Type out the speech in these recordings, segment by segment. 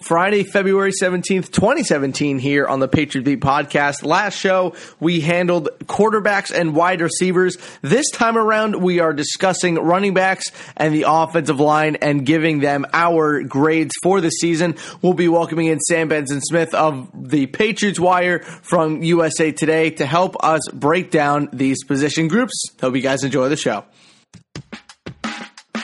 Friday, February 17th, 2017 here on the Patriot Beat podcast. Last show, we handled quarterbacks and wide receivers. This time around, we are discussing running backs and the offensive line and giving them our grades for the season. We'll be welcoming in Sam Benson Smith of the Patriots Wire from USA Today to help us break down these position groups. Hope you guys enjoy the show.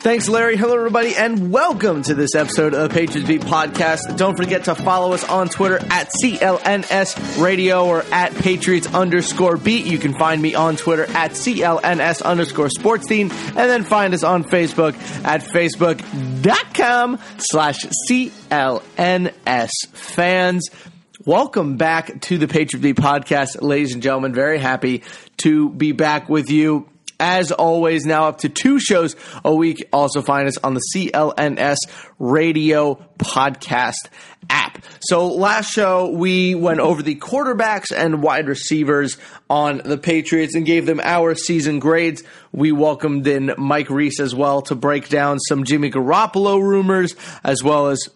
Thanks, Larry. Hello, everybody, and welcome to this episode of Patriots Beat podcast. Don't forget to follow us on Twitter at CLNS Radio or at Patriots underscore beat. You can find me on Twitter at CLNS underscore sports team, and then find us on Facebook at Facebook.com slash CLNS fans. Welcome back to the Patriot Beat podcast, ladies and gentlemen. Very happy to be back with you as always, now up to two shows a week. Also find us on the CLNS radio podcast app. So last show we went over the quarterbacks and wide receivers on the Patriots and gave them our season grades. We welcomed in Mike Reese as well to break down some Jimmy Garoppolo rumors as well as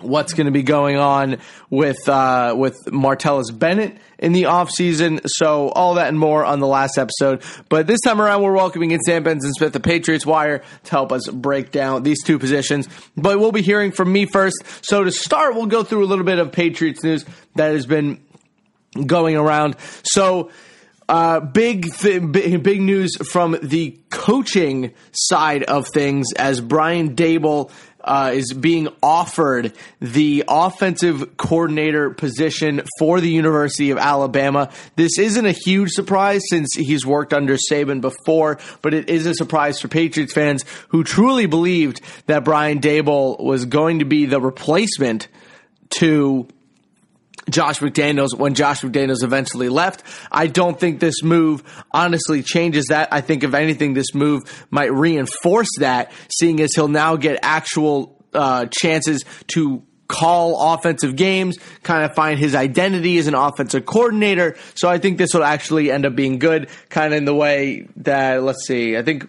what's going to be going on with uh, with Martellus Bennett in the offseason. So all that and more on the last episode. But this time around, we're welcoming in Sam Benson Smith, the Patriots Wire, to help us break down these two positions. But we'll be hearing from me first. So to start, we'll go through a little bit of Patriots news that has been going around. So. Uh, big, th- big news from the coaching side of things as Brian Daboll uh, is being offered the offensive coordinator position for the University of Alabama. This isn't a huge surprise since he's worked under Saban before, but it is a surprise for Patriots fans who truly believed that Brian Daboll was going to be the replacement to Josh McDaniels when Josh McDaniels eventually left. I don't think this move honestly changes that. I think if anything, this move might reinforce that, seeing as he'll now get actual uh, chances to call offensive games, kind of find his identity as an offensive coordinator. So I think this will actually end up being good, kind of in the way that, let's see, I think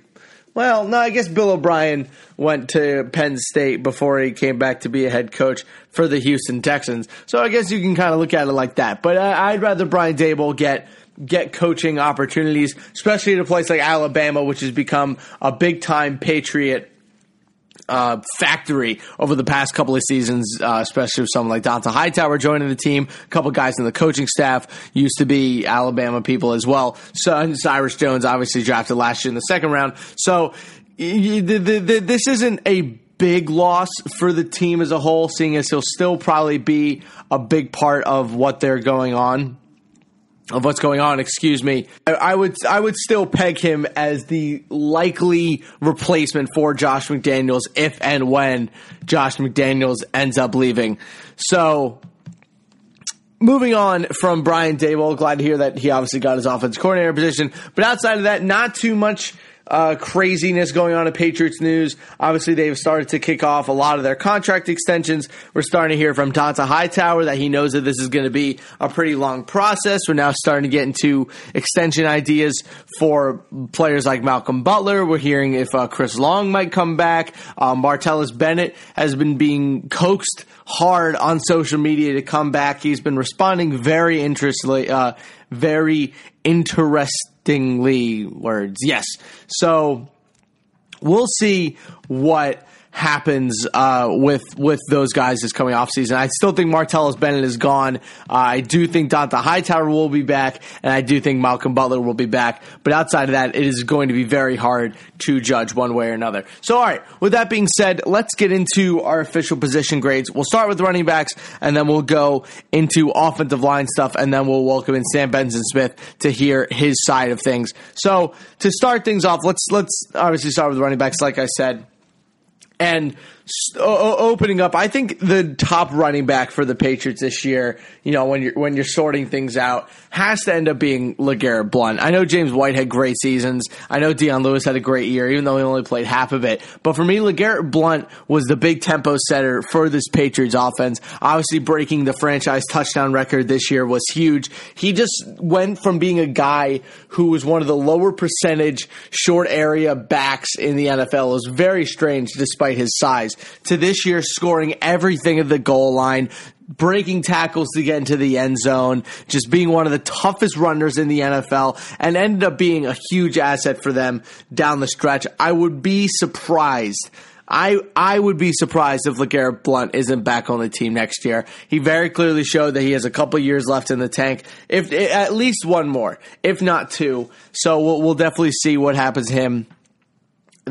well, no, I guess Bill O'Brien went to Penn State before he came back to be a head coach for the Houston Texans. So I guess you can kind of look at it like that. But uh, I'd rather Brian Daboll get get coaching opportunities, especially at a place like Alabama, which has become a big time Patriot uh, factory over the past couple of seasons, uh, especially with someone like Dont'a Hightower joining the team. A couple guys in the coaching staff used to be Alabama people as well. So Cyrus Jones obviously drafted last year in the second round. So the, the, the, this isn't a big loss for the team as a whole, seeing as he'll still probably be a big part of what they're going on of what's going on, excuse me, I would I would still peg him as the likely replacement for Josh McDaniels if and when Josh McDaniels ends up leaving. So moving on from Brian Daboll, glad to hear that he obviously got his offense coordinator position. But outside of that, not too much uh, craziness going on in Patriots news. Obviously, they've started to kick off a lot of their contract extensions. We're starting to hear from Dont'a Hightower that he knows that this is going to be a pretty long process. We're now starting to get into extension ideas for players like Malcolm Butler. We're hearing if uh, Chris Long might come back. Uh, Martellus Bennett has been being coaxed hard on social media to come back. He's been responding very interestedly, uh, very interestingly words. Yes. So we'll see what happens uh, with with those guys this coming off season. I still think Martellus Bennett is gone. Uh, I do think Dont'a Hightower will be back, and I do think Malcolm Butler will be back. But outside of that, it is going to be very hard to judge one way or another. So, all right. With that being said, let's get into our official position grades. We'll start with running backs, and then we'll go into offensive line stuff, and then we'll welcome in Sam Benson Smith to hear his side of things. So, to start things off, let's let's obviously start with running backs. Like I said. And opening up, I think the top running back for the Patriots this year, you know, when you're when you're sorting things out, has to end up being LeGarrette Blunt. I know James White had great seasons. I know Dion Lewis had a great year, even though he only played half of it. But for me, LeGarrette Blunt was the big tempo setter for this Patriots offense. Obviously, breaking the franchise touchdown record this year was huge. He just went from being a guy who was one of the lower percentage short area backs in the NFL. It was very strange despite his size to this year scoring everything at the goal line, breaking tackles to get into the end zone, just being one of the toughest runners in the NFL, and ended up being a huge asset for them down the stretch. I would be surprised. I I would be surprised if LeGarrette Blunt isn't back on the team next year. He very clearly showed that he has a couple years left in the tank, if at least one more, if not two. So we'll, we'll definitely see what happens to him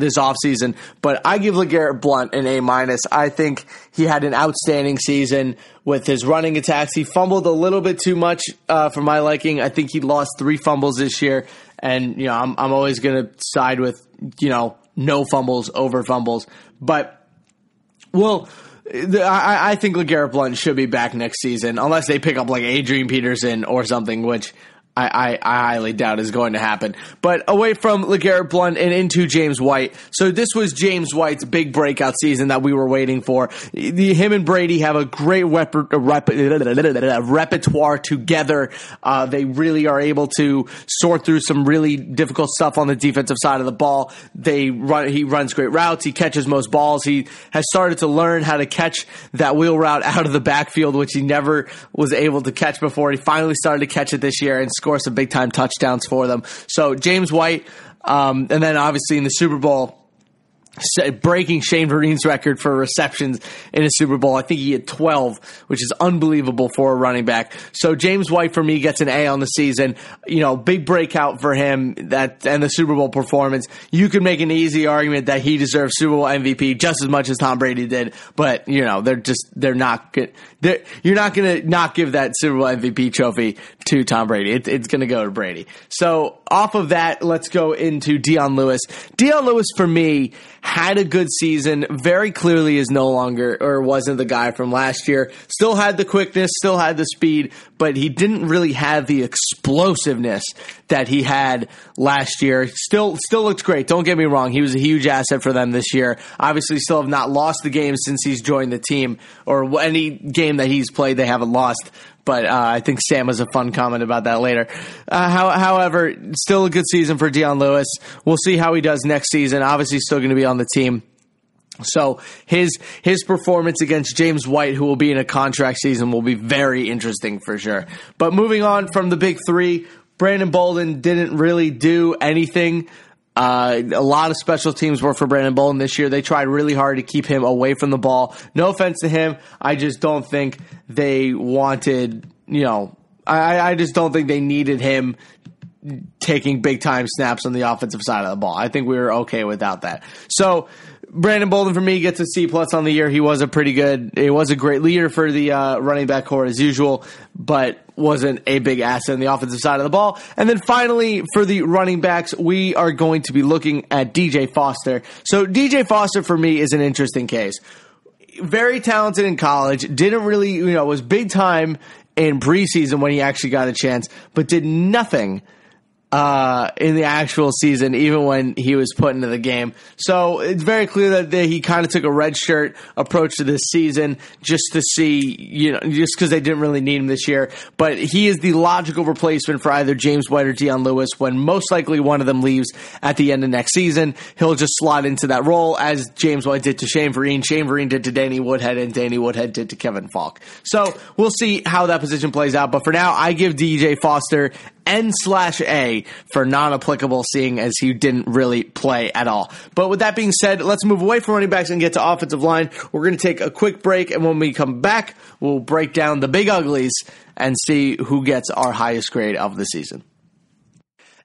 this offseason. But I give LeGarrette Blunt an A minus. I think he had an outstanding season with his running attacks. He fumbled a little bit too much uh, for my liking. I think he lost three fumbles this year, and you know I'm I'm always going to side with you know no fumbles over fumbles. But well. I, I think LeGarrette Blunt should be back next season, unless they pick up like Adrian Peterson or something, which I, I, highly doubt is going to happen. But away from LeGarrette Blunt and into James White. So this was James White's big breakout season that we were waiting for. Him and Brady have a great rep, rep, repertoire together. Uh, they really are able to sort through some really difficult stuff on the defensive side of the ball. They run, he runs great routes. He catches most balls. He has started to learn how to catch that wheel route out of the backfield, which he never was able to catch before. He finally started to catch it this year and score score some big time touchdowns for them. So James White, um, and then obviously in the Super Bowl, breaking Shane Vereen's record for receptions in a Super Bowl. I think he had 12, which is unbelievable for a running back. So James White for me gets an A on the season. You know, big breakout for him that and the Super Bowl performance. You could make an easy argument that he deserves Super Bowl MVP just as much as Tom Brady did, but you know, they're just they're not good. They're, you're not going to not give that Super Bowl MVP trophy to Tom Brady. It, it's going to go to Brady. So off of that, let's go into Dion Lewis. Dion Lewis for me had a good season. Very clearly is no longer or wasn't the guy from last year. Still had the quickness, still had the speed, but he didn't really have the explosiveness that he had last year. Still, still looked great. Don't get me wrong. He was a huge asset for them this year. Obviously, still have not lost the game since he's joined the team or any game that he's played. They haven't lost but uh, I think Sam has a fun comment about that later. Uh, how, however, still a good season for Dion Lewis. We'll see how he does next season. Obviously, still going to be on the team. So his his performance against James White, who will be in a contract season, will be very interesting for sure. But moving on from the big three, Brandon Bolden didn't really do anything. Uh, a lot of special teams work for Brandon Bolden this year. They tried really hard to keep him away from the ball. No offense to him. I just don't think they wanted, you know, I, I just don't think they needed him taking big time snaps on the offensive side of the ball. I think we were okay without that. So Brandon Bolden for me gets a C plus on the year. He was a pretty good. It was a great leader for the uh, running back core as usual, but wasn't a big asset in the offensive side of the ball. And then finally, for the running backs, we are going to be looking at DJ Foster. So DJ Foster for me is an interesting case. Very talented in college. Didn't really, you know, was big time in preseason when he actually got a chance, but did nothing uh, in the actual season, even when he was put into the game. So it's very clear that they, he kind of took a red shirt approach to this season just to see, you know, just because they didn't really need him this year. But he is the logical replacement for either James White or Dion Lewis when most likely one of them leaves at the end of next season. He'll just slot into that role as James White did to Shane Vereen, Shane Vereen did to Danny Woodhead, and Danny Woodhead did to Kevin Faulk. So we'll see how that position plays out. But for now, I give DJ Foster N slash A for non applicable, seeing as he didn't really play at all. But with that being said, let's move away from running backs and get to offensive line. We're going to take a quick break, and when we come back, we'll break down the big uglies and see who gets our highest grade of the season.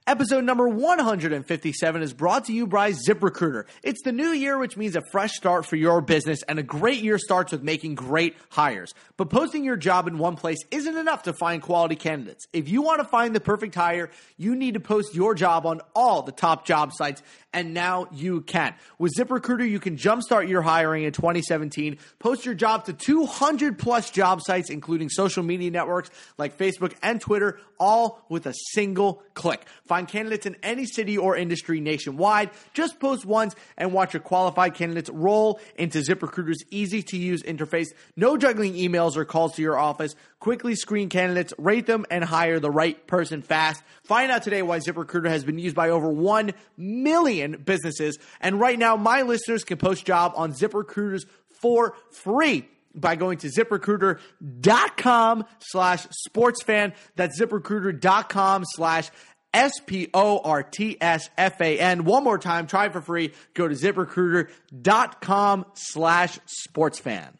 Episode number 157 is brought to you by ZipRecruiter. It's the new year, which means a fresh start for your business, and a great year starts with making great hires. But posting your job in one place isn't enough to find quality candidates. If you want to find the perfect hire, you need to post your job on all the top job sites, and now you can. With ZipRecruiter, you can jumpstart your hiring in 2017. Post your job to 200 plus job sites, including social media networks like Facebook and Twitter, all with a single click. Find candidates in any city or industry nationwide. Just post once and watch your qualified candidates roll into ZipRecruiter's easy to use interface. No juggling emails or calls to your office. Quickly screen candidates, rate them, and hire the right person fast. Find out today why ZipRecruiter has been used by over 1 million businesses. And right now, my listeners can post job on ZipRecruiters for free by going to ziprecruiter.com slash sportsfan. That's ziprecruiter.com slash S P O R T S F A N. One more time, try for free. Go to ziprecruiter.com slash sportsfan.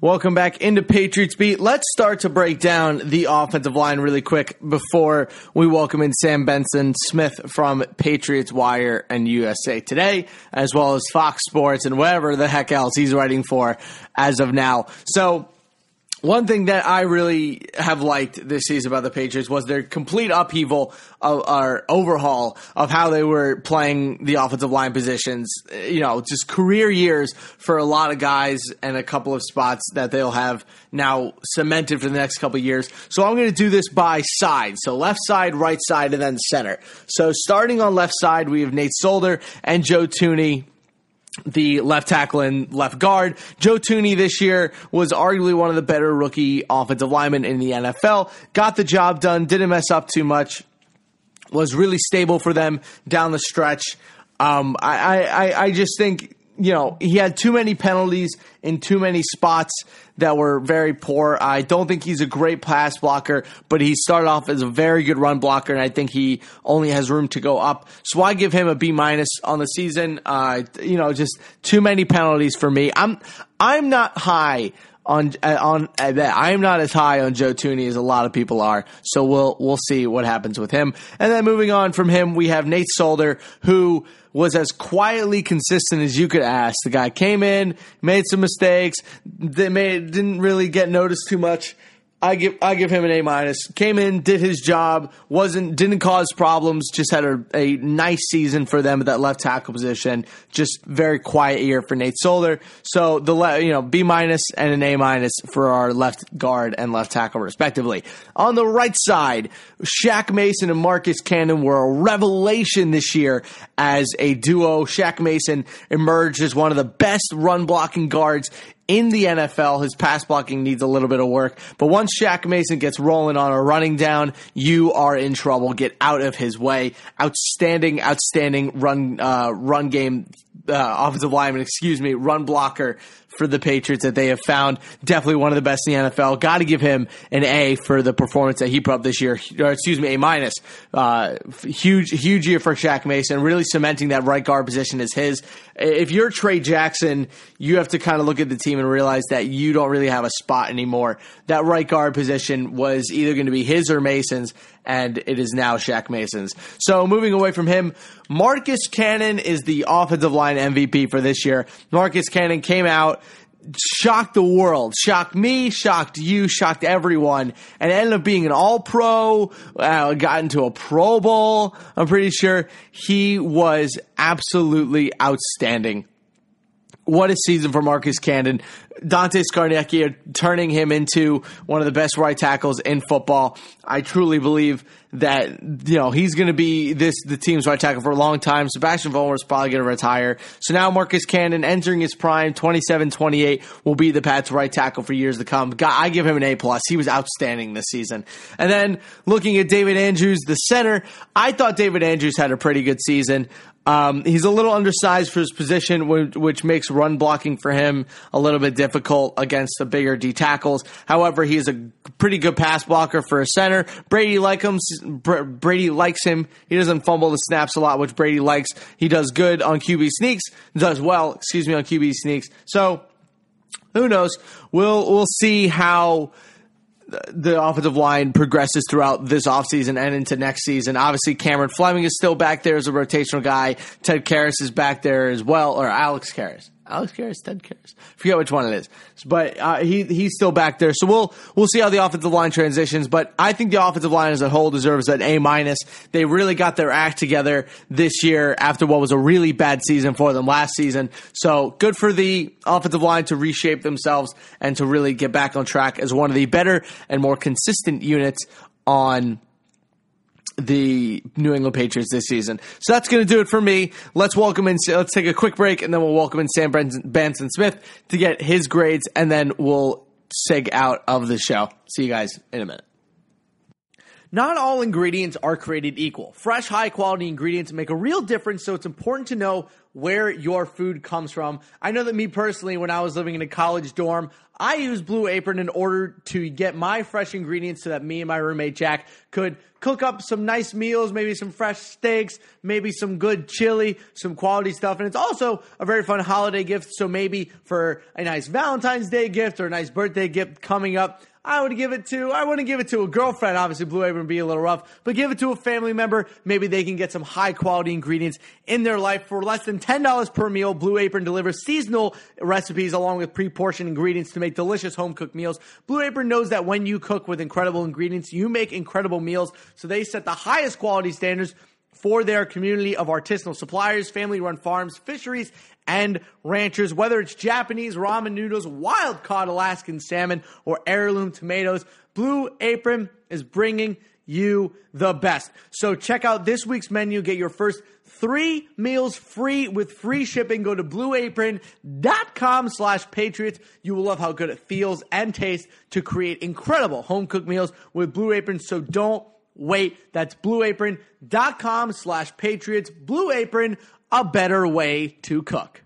Welcome back into Patriots Beat. Let's start to break down the offensive line really quick before we welcome in Sam Benson Smith from Patriots Wire and USA Today, as well as Fox Sports and whatever the heck else he's writing for as of now. So, one thing that I really have liked this season about the Patriots was their complete upheaval of, or overhaul of how they were playing the offensive line positions. You know, just career years for a lot of guys and a couple of spots that they'll have now cemented for the next couple of years. So I'm going to do this by side. So left side, right side, and then center. So starting on left side, we have Nate Solder and Joe Thuney the left tackle and left guard. Joe Thuney this year was arguably one of the better rookie offensive linemen in the NFL. Got the job done, didn't mess up too much, was really stable for them down the stretch. Um, I, I, I just think you know, he had too many penalties in too many spots that were very poor. I don't think he's a great pass blocker, but he started off as a very good run blocker, and I think he only has room to go up. So I give him a B minus on the season. Uh, you know, just too many penalties for me. I'm I'm not high on uh, on uh, I am not as high on Joe Thuney as a lot of people are. So we'll we'll see what happens with him. And then moving on from him, we have Nate Solder, who was as quietly consistent as you could ask. The guy came in, made some mistakes, they made didn't really get noticed too much. I give I give him an A minus. Came in, did his job, wasn't didn't cause problems. Just had a, a nice season for them at that left tackle position. Just very quiet year for Nate Solder. So the you know B minus and an A minus for our left guard and left tackle respectively. On the right side, Shaq Mason and Marcus Cannon were a revelation this year as a duo. Shaq Mason emerged as one of the best run blocking guards in the NFL. His pass blocking needs a little bit of work. But once Shaq Mason gets rolling on a running down, you are in trouble. Get out of his way. Outstanding, outstanding run uh, run game uh, offensive lineman, excuse me, run blocker for the Patriots that they have found. Definitely one of the best in the NFL. Got to give him an A for the performance that he put up this year. Or excuse me, A minus. Uh, huge, huge year for Shaq Mason. Really cementing that right guard position as his. If you're Tre' Jackson, you have to kind of look at the team and realize that you don't really have a spot anymore. That right guard position was either going to be his or Mason's, and it is now Shaq Mason's. So moving away from him, Marcus Cannon is the offensive line MVP for this year. Marcus Cannon came out shocked the world, shocked me, shocked you, shocked everyone, and ended up being an All Pro. Uh, got into a Pro Bowl. I'm pretty sure he was absolutely outstanding. What a season for Marcus Cannon. Dante Scarnecchia turning him into one of the best right tackles in football. I truly believe that you know he's going to be this the team's right tackle for a long time. Sebastian Vollmer is probably going to retire. So now Marcus Cannon entering his prime, 27-28, will be the Pats' right tackle for years to come. I give him an A plus. He was outstanding this season. And then looking at David Andrews, the center, I thought David Andrews had a pretty good season. Um, he's a little undersized for his position, which makes run blocking for him a little bit difficult against the bigger D tackles. However, he is a pretty good pass blocker for a center. Brady like him. Brady likes him. He doesn't fumble the snaps a lot, which Brady likes. He does good on QB sneaks. Does well, excuse me, on QB sneaks. So who knows? We'll we'll see how the offensive line progresses throughout this offseason and into next season. Obviously, Cameron Fleming is still back there as a rotational guy. Ted Karras is back there as well, or Alex Karras. Alex Karras, Ted Karras. Forget which one it is, but uh, he he's still back there. So we'll we'll see how the offensive line transitions. But I think the offensive line as a whole deserves an A minus. They really got their act together this year after what was a really bad season for them last season. So good for the offensive line to reshape themselves and to really get back on track as one of the better and more consistent units on the New England Patriots this season. So that's going to do it for me. Let's welcome in. Let's take a quick break, and then we'll welcome in Sam Benson Smith to get his grades, and then we'll seg out of the show. See you guys in a minute. Not all ingredients are created equal. Fresh, high quality ingredients make a real difference, so it's important to know where your food comes from. I know that me personally, when I was living in a college dorm, I used Blue Apron in order to get my fresh ingredients so that me and my roommate Jack could cook up some nice meals, maybe some fresh steaks, maybe some good chili, some quality stuff. And it's also a very fun holiday gift. So maybe for a nice Valentine's Day gift or a nice birthday gift coming up, I would give it to, I wouldn't give it to a girlfriend. Obviously, Blue Apron would be a little rough, but give it to a family member. Maybe they can get some high quality ingredients in their life for less than $10 per meal. Blue Apron delivers seasonal recipes along with pre-portioned ingredients to make delicious home cooked meals. Blue Apron knows that when you cook with incredible ingredients, you make incredible meals. So they set the highest quality standards for their community of artisanal suppliers, family run farms, fisheries, and ranchers, whether it's Japanese ramen noodles, wild caught Alaskan salmon, or heirloom tomatoes. Blue Apron is bringing you the best. So check out this week's menu. Get your first three meals free with free shipping. Go to blueapron.com slash patriots. You will love how good it feels and tastes to create incredible home cooked meals with Blue Apron. So don't wait. That's blueapron.com slash patriots. Blue Apron, a better way to cook.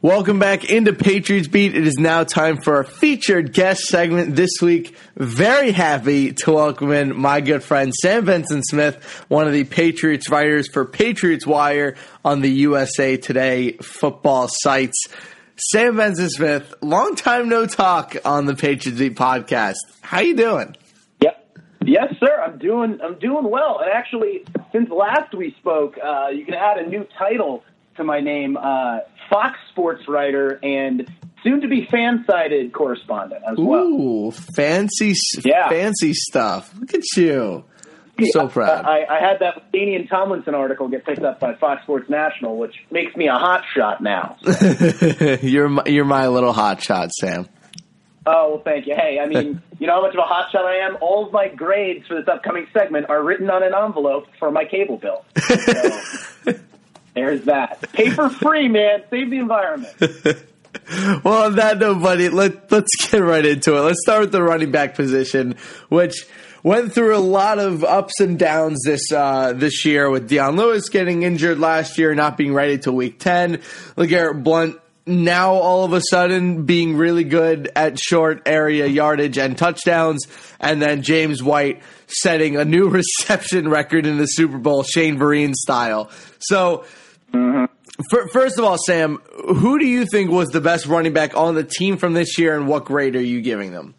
Welcome back into Patriots Beat. It is now time for our featured guest segment this week. Very happy to welcome in my good friend Sam Benson Smith, one of the Patriots writers for Patriots Wire on the USA Today football sites. Sam Benson Smith, long time no talk on the Patriots Beat podcast. How you doing? Yes, sir. I'm doing. I'm doing well. And actually, since last we spoke, uh, you can add a new title to my name, uh, Fox sports writer and soon to be FanSided correspondent as well. Ooh, fancy, yeah. fancy stuff. Look at you. I'm so proud. I, I had that Danian Tomlinson article get picked up by Fox Sports National, which makes me a hot shot now. you're my, you're my little hot shot, Sam. Oh well, thank you. Hey, I mean, you know how much of a hotshot I am. All of my grades for this upcoming segment are written on an envelope for my cable bill. So, there's that. Paper free, man. Save the environment. well, on that note, buddy, let, let's get right into it. Let's start with the running back position, which went through a lot of ups and downs this uh, this year with Dion Lewis getting injured last year, not being ready till week 10. LeGarrette Blunt now all of a sudden being really good at short area yardage and touchdowns, and then James White setting a new reception record in the Super Bowl, Shane Vereen style. So Mm-hmm. For, first of all, Sam, who do you think was the best running back on the team from this year, and what grade are you giving them?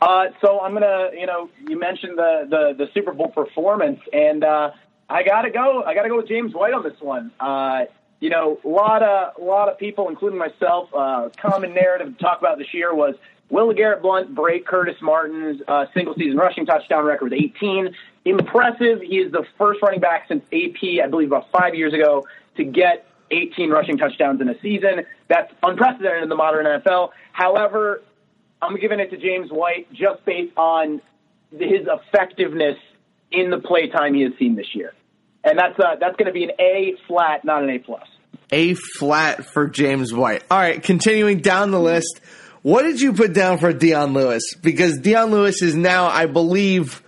Uh, so I'm gonna, you know, you mentioned the the, the Super Bowl performance, and uh, I gotta go. I gotta go with James White on this one. Uh, you know, a lot of a lot of people, including myself, uh, common narrative to talk about this year was Will Garrett Blunt break Curtis Martin's uh, single season rushing touchdown record with 18? Impressive. He is the first running back since AP, I believe about five years ago, to get 18 rushing touchdowns in a season. That's unprecedented in the modern NFL. However, I'm giving it to James White just based on his effectiveness in the play time he has seen this year. And that's uh, that's going to be an A flat, not an A plus. A flat for James White. All right, continuing down the list. What did you put down for Dion Lewis? Because Dion Lewis is now, I believe,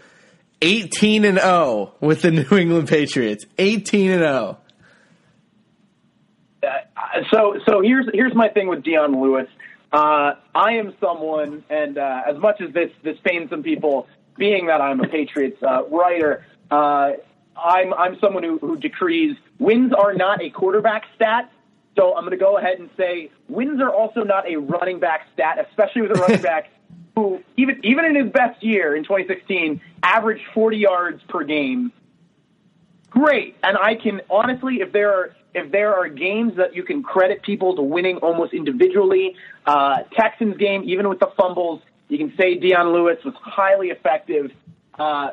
18 and 0 with the New England Patriots. 18 and 0. Uh, so so here's here's my thing with Dion Lewis. Uh, I am someone, and uh, as much as this this pains some people, being that I'm a Patriots uh, writer, uh, I'm I'm someone who, who decrees wins are not a quarterback stat. So I'm going to go ahead and say wins are also not a running back stat, especially with a running back who even even in his best year in 2016 averaged 40 yards per game. Great, and I can honestly, if there are if there are games that you can credit people to winning almost individually, uh, Texans game, even with the fumbles, you can say Dion Lewis was highly effective. Uh,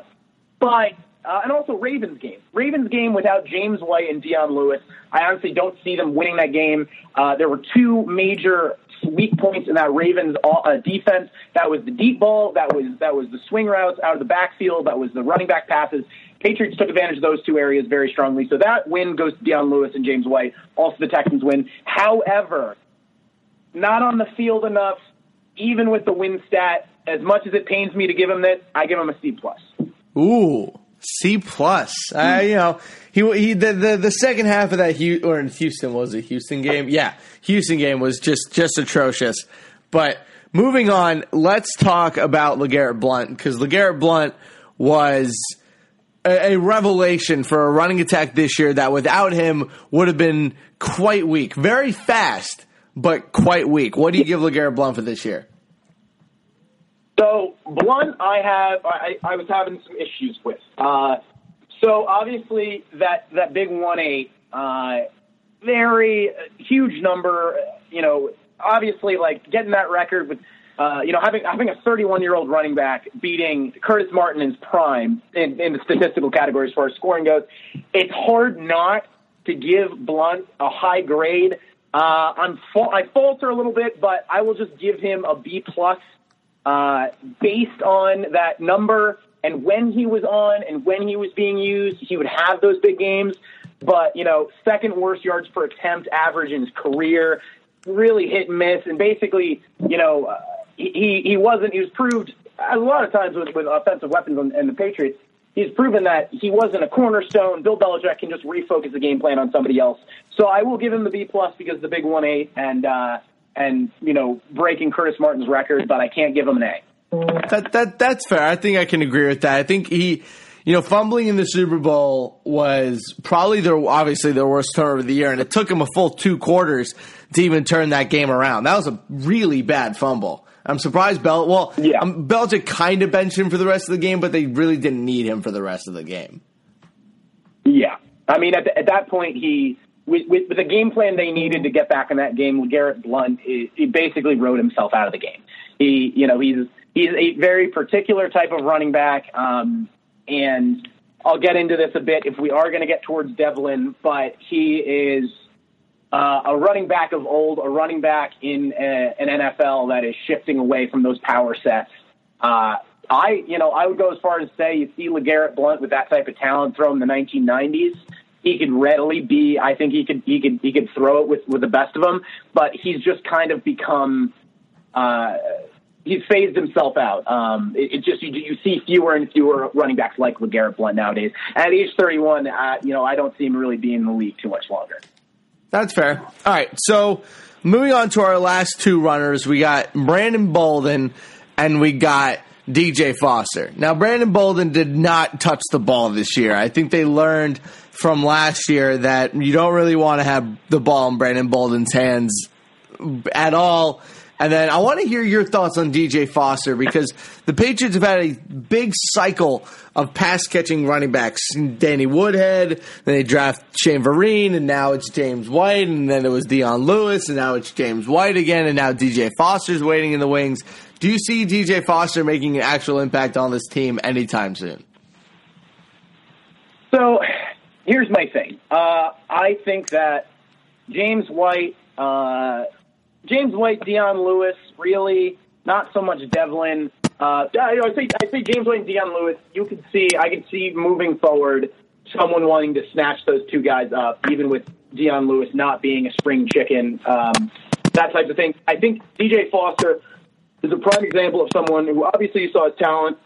but uh, and also Ravens game. Ravens game without James White and Dion Lewis. I honestly don't see them winning that game. Uh, there were two major weak points in that Ravens uh, defense. That was the deep ball. That was that was the swing routes out of the backfield. That was the running back passes. Patriots took advantage of those two areas very strongly. So that win goes to Dion Lewis and James White. Also, the Texans win. However, not on the field enough. Even with the win stat, as much as it pains me to give him this, I give him a C plus. Ooh. C plus. Uh, you know, he he the, the the second half of that or in Houston was a Houston game. Yeah, Houston game was just just atrocious. But moving on, let's talk about LeGarrette Blunt because LeGarrette Blunt was a, a, revelation for a running attack this year that without him would have been quite weak. Very fast, but quite weak. What do you give LeGarrette Blunt for this year? So Blunt, I have I, I was having some issues with. Uh, so obviously that that big one eight, uh, very huge number. You know, obviously like getting that record with. Uh, you know, having having a 31 year old running back beating Curtis Martin in prime in, in the statistical category as far as scoring goes, it's hard not to give Blunt a high grade. Uh, I'm fa- I falter a little bit, but I will just give him a B plus uh, based on that number and when he was on and when he was being used, he would have those big games. But, you know, second worst yards per attempt average in his career, really hit and miss. And basically, you know, uh, he, he wasn't, he was proved a lot of times with, with offensive weapons and, and the Patriots, he's proven that he wasn't a cornerstone. Bill Belichick can just refocus the game plan on somebody else. So I will give him the B plus because the big one eight and uh, and you know breaking Curtis Martin's record, but I can't give him an A. That that that's fair. I think I can agree with that. I think he, you know, fumbling in the Super Bowl was probably their obviously their worst turnover of the year, and it took him a full two quarters to even turn that game around. That was a really bad fumble. I'm surprised Bel. Well, yeah. um, Belichick kind of benched him for the rest of the game, but they really didn't need him for the rest of the game. Yeah, I mean, at, the, at that point, he with, with, with, the game plan they needed to get back in that game, Garrett Blunt, he, he basically wrote himself out of the game. He, you know, he's he's a very particular type of running back, um, and I'll get into this a bit if we are going to get towards Develin, but he is uh, a running back of old, a running back in a, an NFL that is shifting away from those power sets. Uh, I, you know, I would go as far as say you see LeGarrette Blunt with that type of talent throw in the 1990s. He could readily be. I think he could. He could. He could throw it with with the best of them. But he's just kind of become. Uh, he's phased himself out. Um, it, it just you, you see fewer and fewer running backs like LeGarrette Blunt nowadays. At age 31, uh, you know, I don't see him really being in the league too much longer. That's fair. All right, so moving on to our last two runners, we got Brandon Bolden and we got DJ Foster. Now, Brandon Bolden did not touch the ball this year. I think they learned from last year that you don't really want to have the ball in Brandon Bolden's hands at all and then I want to hear your thoughts on DJ Foster because the Patriots have had a big cycle of pass catching running backs. Danny Woodhead, then they draft Shane Vereen, and now it's James White, and then it was Dion Lewis, and now it's James White again, and now DJ Foster's waiting in the wings. Do you see DJ Foster making an actual impact on this team anytime soon? So here's my thing. Uh, I think that James White. Uh, James White, Dion Lewis, really not so much Develin. Uh, I say I say James White and Dion Lewis. You can see I can see moving forward someone wanting to snatch those two guys up, even with Dion Lewis not being a spring chicken, um, that type of thing. I think DJ Foster is a prime example of someone who obviously saw his talent,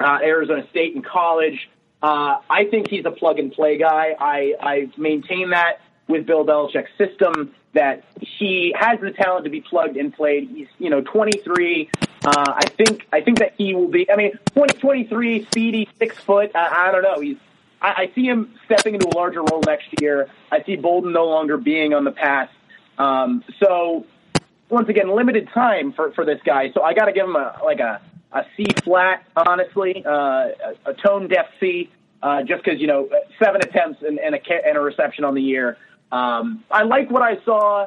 uh, Arizona State in college. Uh, I think he's a plug and play guy. I, I maintain that with Bill Belichick's system that he has the talent to be plugged and played. He's you know 23. Uh, I think I think that he will be. I mean, 20, 23, speedy, six foot. I, I don't know. He's. I, I see him stepping into a larger role next year. I see Bolden no longer being on the pass. Um, so once again, limited time for for this guy. So I got to give him a like a a C flat, honestly, uh, a, tone deaf C, uh, just because you know seven attempts and, and a and a reception on the year. Um, I like what I saw.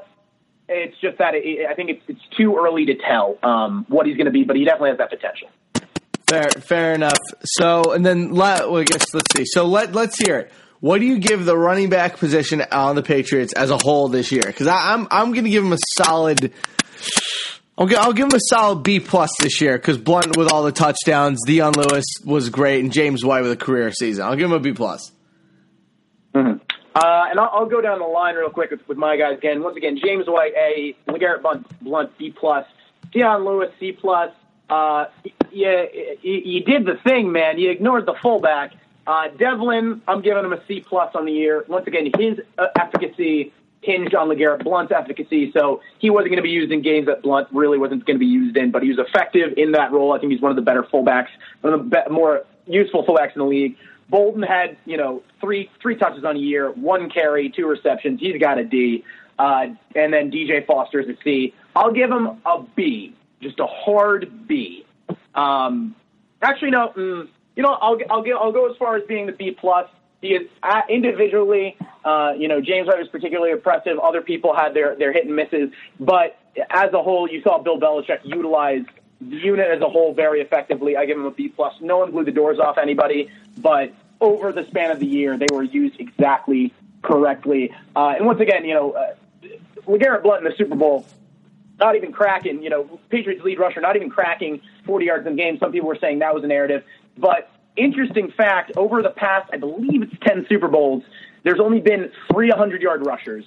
It's just that it, I think it's, it's too early to tell um, what he's going to be, but he definitely has that potential. Fair, fair enough. So, and then let, well, I guess let's see. So let let's hear it. What do you give the running back position on the Patriots as a whole this year? Because I'm I'm going to give him a solid. I'll give, I'll give him a solid B plus this year because Blunt with all the touchdowns, Dion Lewis was great, and James White with a career season. I'll give him a B plus. Mm-hmm. Uh, and I'll, I'll, go down the line real quick with, with, my guys again. Once again, James White A, LeGarrette Blunt, Blunt B plus, Dion Lewis C plus. Uh, you did the thing, man. You ignored the fullback. Uh, Develin, I'm giving him a C plus on the year. Once again, his uh, efficacy hinged on LeGarrette Blunt's efficacy, so he wasn't going to be used in games that Blunt really wasn't going to be used in, but he was effective in that role. I think he's one of the better fullbacks, one of the be- more useful fullbacks in the league. Bolden had, you know, three three touches on a year, one carry, two receptions. He's got a D. Uh, and then DJ Foster's a C. I'll give him a B, just a hard B. Um, actually, no. Mm, you know, I'll I'll get I'll go as far as being the B plus. Is uh, individually, uh, you know, James White was particularly impressive. Other people had their their hit and misses, but as a whole, you saw Bill Belichick utilize the unit as a whole very effectively. I give him a B plus. No one blew the doors off anybody, but over the span of the year, they were used exactly correctly. Uh, and once again, you know, uh, LeGarrette Blunt in the Super Bowl, not even cracking, you know, Patriots lead rusher, not even cracking 40 yards in game. Some people were saying that was a narrative. But interesting fact, over the past, I believe it's 10 Super Bowls, there's only been three 100 yard rushers.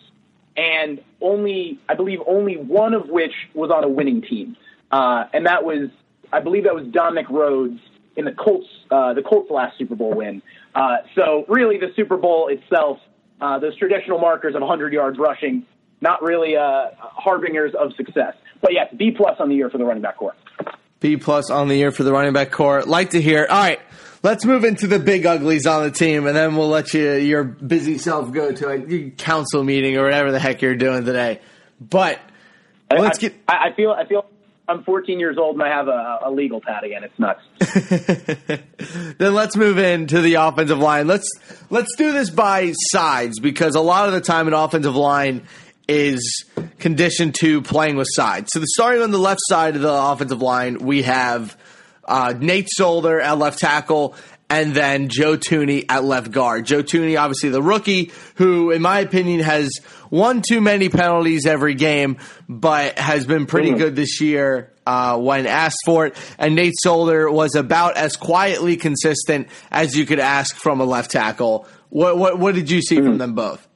And only, I believe, only one of which was on a winning team. Uh, and that was, I believe that was Dominic Rhodes in the Colts, uh, the Colts last Super Bowl win. Uh, so really, the Super Bowl itself, uh, those traditional markers of 100 yards rushing, not really uh, harbingers of success. But yes, B plus on the year for the running back core. B plus on the year for the running back core. Like to hear. All right, let's move into the big uglies on the team, and then we'll let you your busy self go to a council meeting or whatever the heck you're doing today. But let's I, get. I, I feel. I feel. I'm 14 years old and I have a, a legal pad again. It's nuts. then let's move into the offensive line. Let's let's do this by sides because a lot of the time an offensive line is conditioned to playing with sides. So the starting on the left side of the offensive line, we have uh, Nate Solder at left tackle, and then Joe Thuney at left guard. Joe Thuney, obviously the rookie, who, in my opinion, has one too many penalties every game, but has been pretty mm. good this year uh, when asked for it. And Nate Solder was about as quietly consistent as you could ask from a left tackle. What what, what did you see mm. from them both?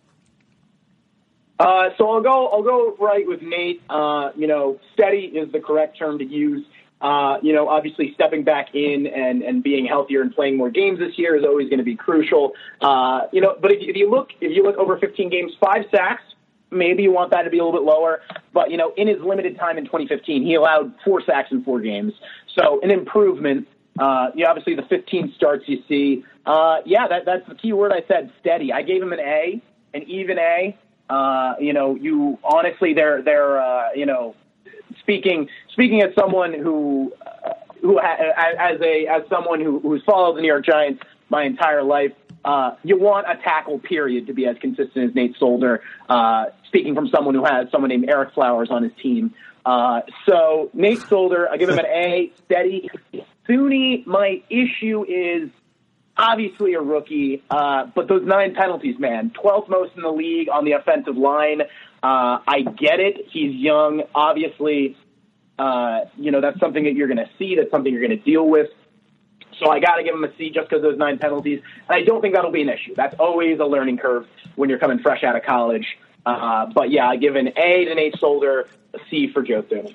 Uh, so I'll go. I'll go right with Nate. Uh, you know, steady is the correct term to use. Uh, you know, obviously stepping back in and, and being healthier and playing more games this year is always going to be crucial. Uh, you know, but if, if you look, if you look over 15 games, five sacks, maybe you want that to be a little bit lower. But, you know, in his limited time in 2015, he allowed four sacks in four games. So an improvement. Uh, you obviously the 15 starts you see. Uh, yeah, that, that's the key word I said, steady. I gave him an A, an even A. Uh, you know, you honestly, they're, they're, uh, you know, speaking speaking as someone who uh, who as a as someone who, who's followed the New York Giants my entire life. Uh, you want a tackle period to be as consistent as Nate Solder. Uh, speaking from someone who has someone named Ereck Flowers on his team. Uh, so Nate Solder, I give him an A, steady. SUNY, my issue is obviously a rookie, uh, but those nine penalties, man, 12th most in the league on the offensive line. Uh, I get it. He's young. Obviously, uh, you know, that's something that you're going to see. That's something you're going to deal with. So I got to give him a C just because those nine penalties. And I don't think that'll be an issue. That's always a learning curve when you're coming fresh out of college. Uh, but yeah, I give an A to Nate Solder, a C for Joe Thuney.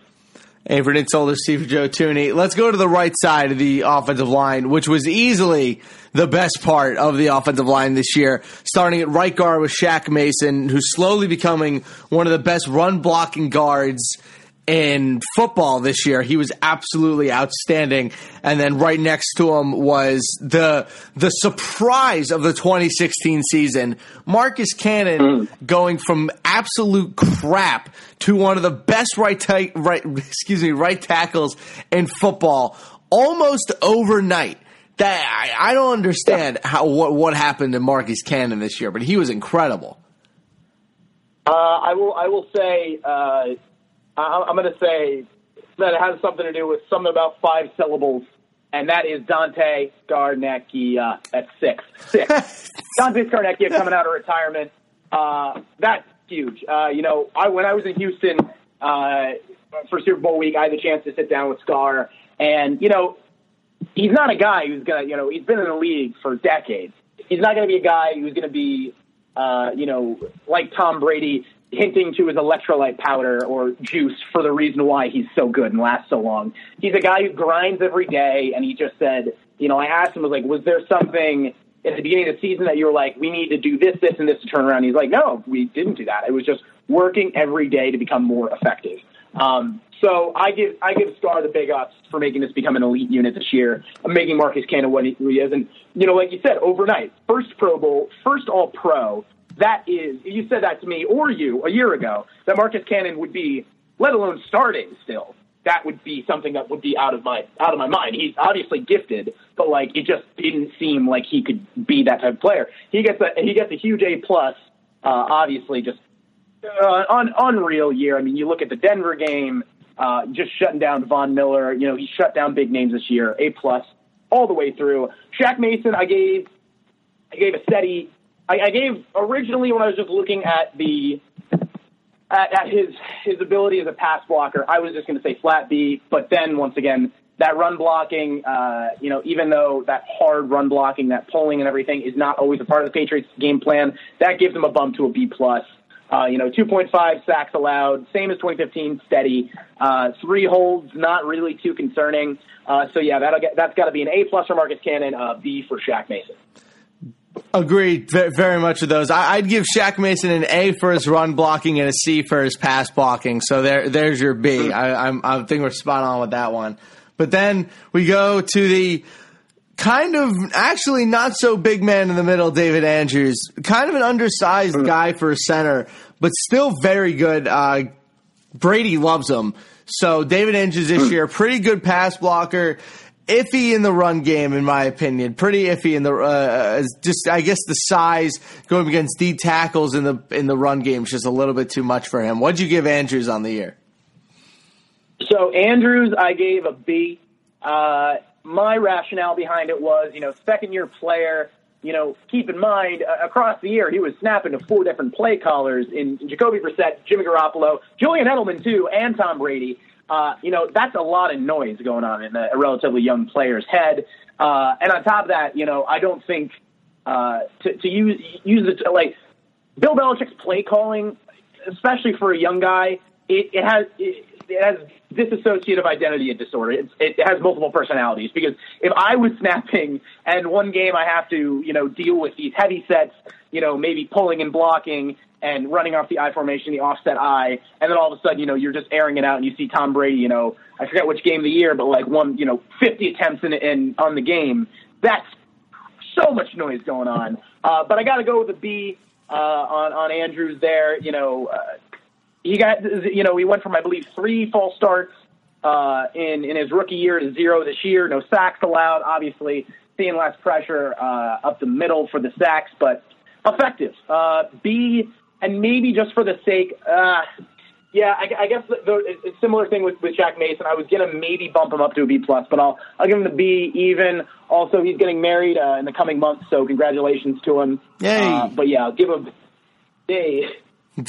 Avery Insolder, Steve Joe Thuney. Let's go to the right side of the offensive line, which was easily the best part of the offensive line this year. Starting at right guard with Shaq Mason, who's slowly becoming one of the best run blocking guards in football this year. He was absolutely outstanding. And then right next to him was the the surprise of the 2016 season, Marcus Cannon mm. going from absolute crap to one of the best right ta- right excuse me right tackles in football almost overnight. That I, I don't understand how what what happened to Marcus Cannon this year, but he was incredible. Uh, I will I will say uh, I'm going to say that it has something to do with something about five syllables, and that is Dante Scarnecchia at six. Six. Dante Scarnecchia coming out of retirement. Uh, that's huge. Uh, you know, I when I was in Houston uh, for Super Bowl week, I had the chance to sit down with Scar, and you know, he's not a guy who's gonna, you know, he's been in the league for decades. He's not going to be a guy who's going to be, uh, you know, like Tom Brady, hinting to his electrolyte powder or juice for the reason why he's so good and lasts so long. He's a guy who grinds every day, and he just said, you know, I asked him, was like, was there something at the beginning of the season that you were like, we need to do this, this, and this to turn around? He's like, no, we didn't do that. It was just working every day to become more effective. Um, so I give I give Scar the big ups for making this become an elite unit this year, making Marcus Cannon what he is, and you know, like you said, overnight, first Pro Bowl, first All Pro, that is, you said that to me or you a year ago, that Marcus Cannon would be, let alone starting still. That would be something that would be out of my out of my mind. He's obviously gifted, but like it just didn't seem like he could be that type of player. He gets a he gets a huge A plus. Uh, obviously, just uh, un, unreal year. I mean, you look at the Denver game, uh, just shutting down Von Miller. You know, he shut down big names this year. A plus all the way through. Shaq Mason, I gave I gave a steady I, I gave originally when I was just looking at the at, at his his ability as a pass blocker, I was just going to say flat B. But then once again, that run blocking, uh, you know, even though that hard run blocking, that pulling and everything is not always a part of the Patriots game plan, that gives them a bump to a B plus. Uh, you know, 2.5 sacks allowed, same as 2015, steady. Uh, three holds, not really too concerning. Uh, so yeah, that'll get that's got to be an A plus for Marcus Cannon, uh, B for Shaq Mason. Agreed very much with those. I'd give Shaq Mason an A for his run blocking and a C for his pass blocking. So there, there's your B. I, I'm, I think we're spot on with that one. But then we go to the kind of actually not so big man in the middle, David Andrews. Kind of an undersized guy for a center, but still very good. Uh, Brady loves him. So David Andrews this mm. year, pretty good pass blocker iffy in the run game, in my opinion. Pretty iffy in the uh, just I guess the size going against D tackles in the in the run game is just a little bit too much for him. What'd you give Andrews on the year? So Andrews, I gave a B. Uh, my rationale behind it was, you know, second year player. You know, keep in mind uh, across the year he was snapping to four different play callers in Jacoby Brissett, Jimmy Garoppolo, Julian Edelman too, and Tom Brady uh, you know, that's a lot of noise going on in a, relatively young player's head. Uh, and on top of that, you know, I don't think uh, to, to use use it like Bill Belichick's play calling, especially for a young guy, it, it has it, it has dissociative identity disorder. It, it has multiple personalities because if I was snapping and one game I have to, you know, deal with these heavy sets, you know, maybe pulling and blocking and running off the I formation, the offset I, and then all of a sudden, you know, you're just airing it out and you see Tom Brady, you know, I forget which game of the year, but like one, you know, 50 attempts in, in on the game. That's so much noise going on. Uh, but I got to go with a B uh, on on Andrews there. You know, uh, he got, you know, he went from I believe three false starts uh, in in his rookie year to zero this year. No sacks allowed. Obviously, seeing less pressure uh, up the middle for the sacks, but effective. Uh, B and maybe just for the sake, uh, yeah, I, I guess the, the, similar thing with, with Shaq Mason. I was gonna maybe bump him up to a B plus, but I'll I'll give him the B even. Also, he's getting married uh, in the coming months, so congratulations to him. Yay! Uh, but yeah, I'll give him. Yay.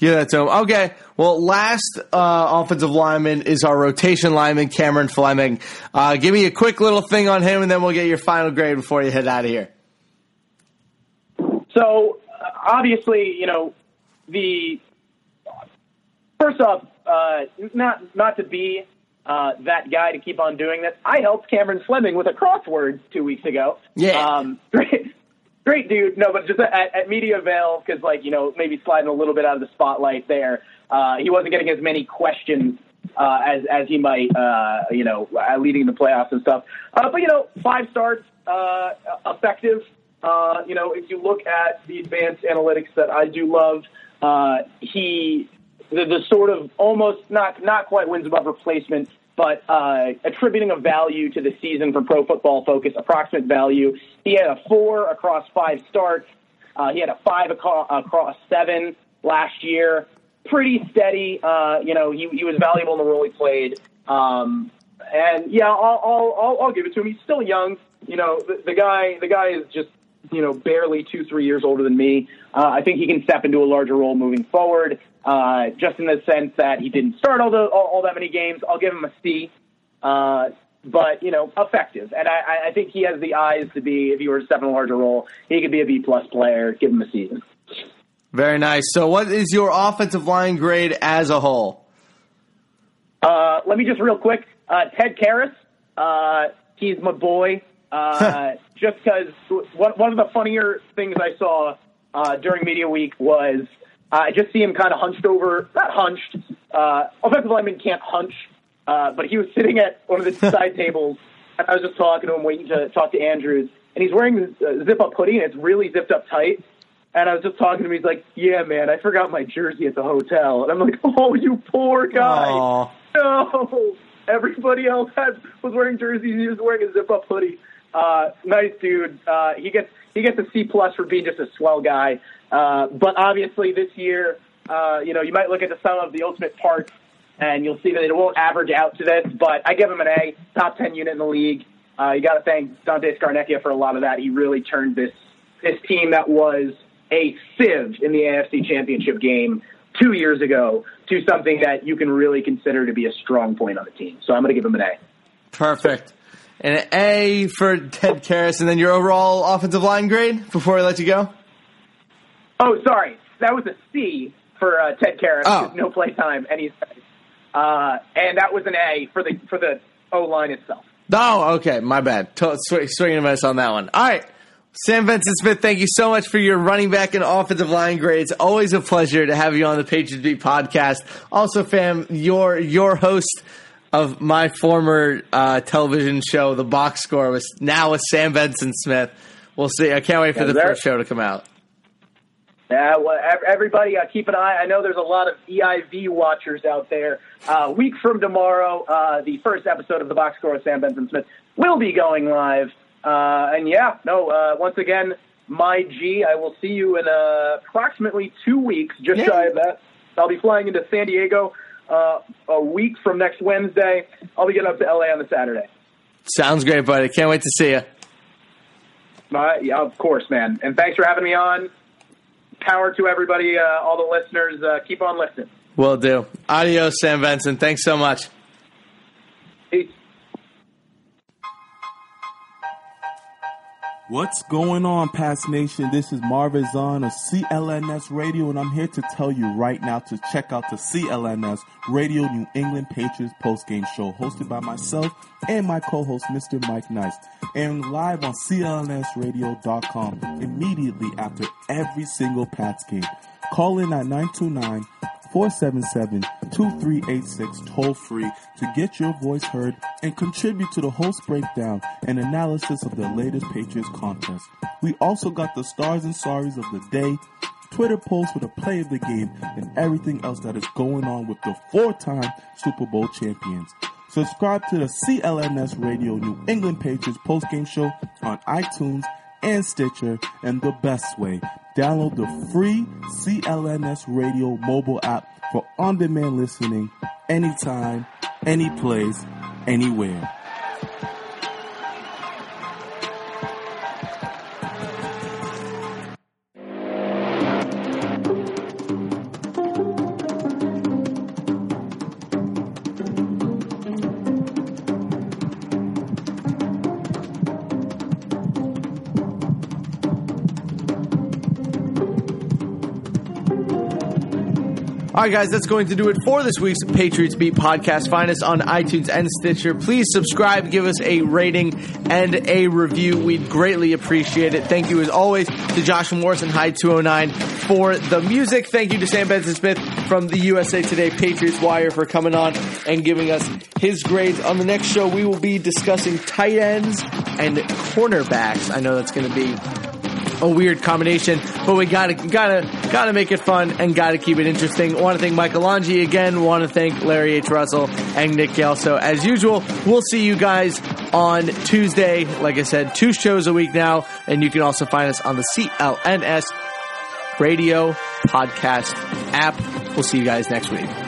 Yeah, that's him. Okay. Well, last uh, offensive lineman is our rotation lineman, Cameron Fleming. Uh, give me a quick little thing on him, and then we'll get your final grade before you head out of here. So obviously, you know, the first off, uh, not not to be uh, that guy to keep on doing this. I helped Cameron Fleming with a crossword two weeks ago. Yeah. Um, great, great dude. No, but just at, at Media Vale because like you know maybe sliding a little bit out of the spotlight there. Uh, he wasn't getting as many questions uh, as as he might, uh, you know, leading the playoffs and stuff. Uh, but you know, five starts, uh, effective. Uh, you know, if you look at the advanced analytics that I do love, uh, he the, the sort of almost not not quite wins above replacement, but uh, attributing a value to the season for Pro Football Focus, approximate value. He had a four across five starts. Uh, he had a five across, seven last year. Pretty steady. Uh, you know, he, he was valuable in the role he played. Um, and yeah, I'll, I'll, I'll, I'll give it to him. He's still young. You know, the, the guy, the guy is just, you know, barely two, three years older than me. Uh, I think he can step into a larger role moving forward. Uh, just in the sense that he didn't start all the all, all that many games. I'll give him a C. Uh, but you know, effective, and I, I think he has the eyes to be. If he were to step in a larger role, he could be a B plus player. Give him a season. Very nice. So, what is your offensive line grade as a whole? Uh, let me just real quick. Uh, Ted Karras, uh, he's my boy. Uh, just because one, one of the funnier things I saw uh, during media week was uh, I just see him kind of hunched over, not hunched. Uh, offensive linemen can't hunch, uh, but he was sitting at one of the side tables. And I was just talking to him, waiting to talk to Andrews, and he's wearing this uh, zip up hoodie, and it's really zipped up tight. And I was just talking to him. He's like, "Yeah, man, I forgot my jersey at the hotel." And I'm like, "Oh, you poor guy." Aw. No, everybody else had was wearing jerseys. He was wearing a zip up hoodie. Uh, nice dude. Uh, he gets he gets a C plus for being just a swell guy. Uh, but obviously this year, uh, you know, you might look at the sum of the ultimate parts, and you'll see that it won't average out to this. But I give him an A, top ten unit in the league. Uh, you got to thank Dante Scarnecchia for a lot of that. He really turned this this team that was a sieve in the AFC Championship game two years ago to something that you can really consider to be a strong point on the team. So I'm going to give him an A. Perfect. And an A for Ted Karras, and then your overall offensive line grade before I let you go? Oh, sorry, that was a C for uh, Ted Karras. Oh. No play time, and he's uh, and that was an A for the for the O line itself. Oh, okay. My bad. To- sw- swinging a miss on that one. All right. Sam Benson Smith, thank you so much for your running back and offensive line grades. Always a pleasure to have you on the Patriots Beat podcast. Also, fam, your your host of my former uh, television show, The Box Score, was now with Sam Benson Smith. We'll see. I can't wait for Yes, the sir. first show to come out. Yeah, well, everybody uh, keep an eye. I know there's a lot of EIV watchers out there. Uh, week from tomorrow, uh, the first episode of the Box Score with Sam Benson Smith will be going live. Uh, and yeah, no, uh, once again, my G, I will see you in uh, approximately two weeks, just Yeah. shy of that. I'll be flying into San Diego uh, a week from next Wednesday. I'll be getting up to LA on the Saturday. Sounds great, buddy. Can't wait to see you. Uh, yeah, of course, man. And thanks for having me on. Power to everybody, uh, all the listeners. Uh, keep on listening. Will do. Adios, Sam Benson. Thanks so much. Peace. What's going on, Pats Nation? This is Marvin Zahn of CLNS Radio, and I'm here to tell you right now to check out the CLNS Radio New England Patriots postgame show hosted by myself and my co-host, Mr. Mike Nice, and live on CLNSradio.com immediately after every single Pats game. Call in at 929 477-2386 toll free to get your voice heard and contribute to the host breakdown and analysis of the latest Patriots contest. We also got the stars and sorries of the day, Twitter posts with a play of the game, and everything else that is going on with the four-time Super Bowl champions. Subscribe to the CLNS Radio New England Patriots postgame show on iTunes and Stitcher, and the best way, download the free CLNS Radio mobile app for on-demand listening anytime, any place, anywhere. All right, guys, that's going to do it for this week's Patriots Beat podcast. Find us on iTunes and Stitcher. Please subscribe, give us a rating and a review. We'd greatly appreciate it. Thank you, as always, to Josh Morris and High 209 for the music. Thank you to Sam Benson Smith from the USA Today Patriots Wire for coming on and giving us his grades. On the next show, we will be discussing tight ends and cornerbacks. I know that's going to be a weird combination, but we gotta gotta gotta make it fun and gotta keep it interesting. Want to thank Michael Longi again. Want to thank Larry H. Russell and Nick Gelso as usual. We'll see you guys on Tuesday. Like I said, two shows a week now, and you can also find us on the CLNS Radio Podcast app. We'll see you guys next week.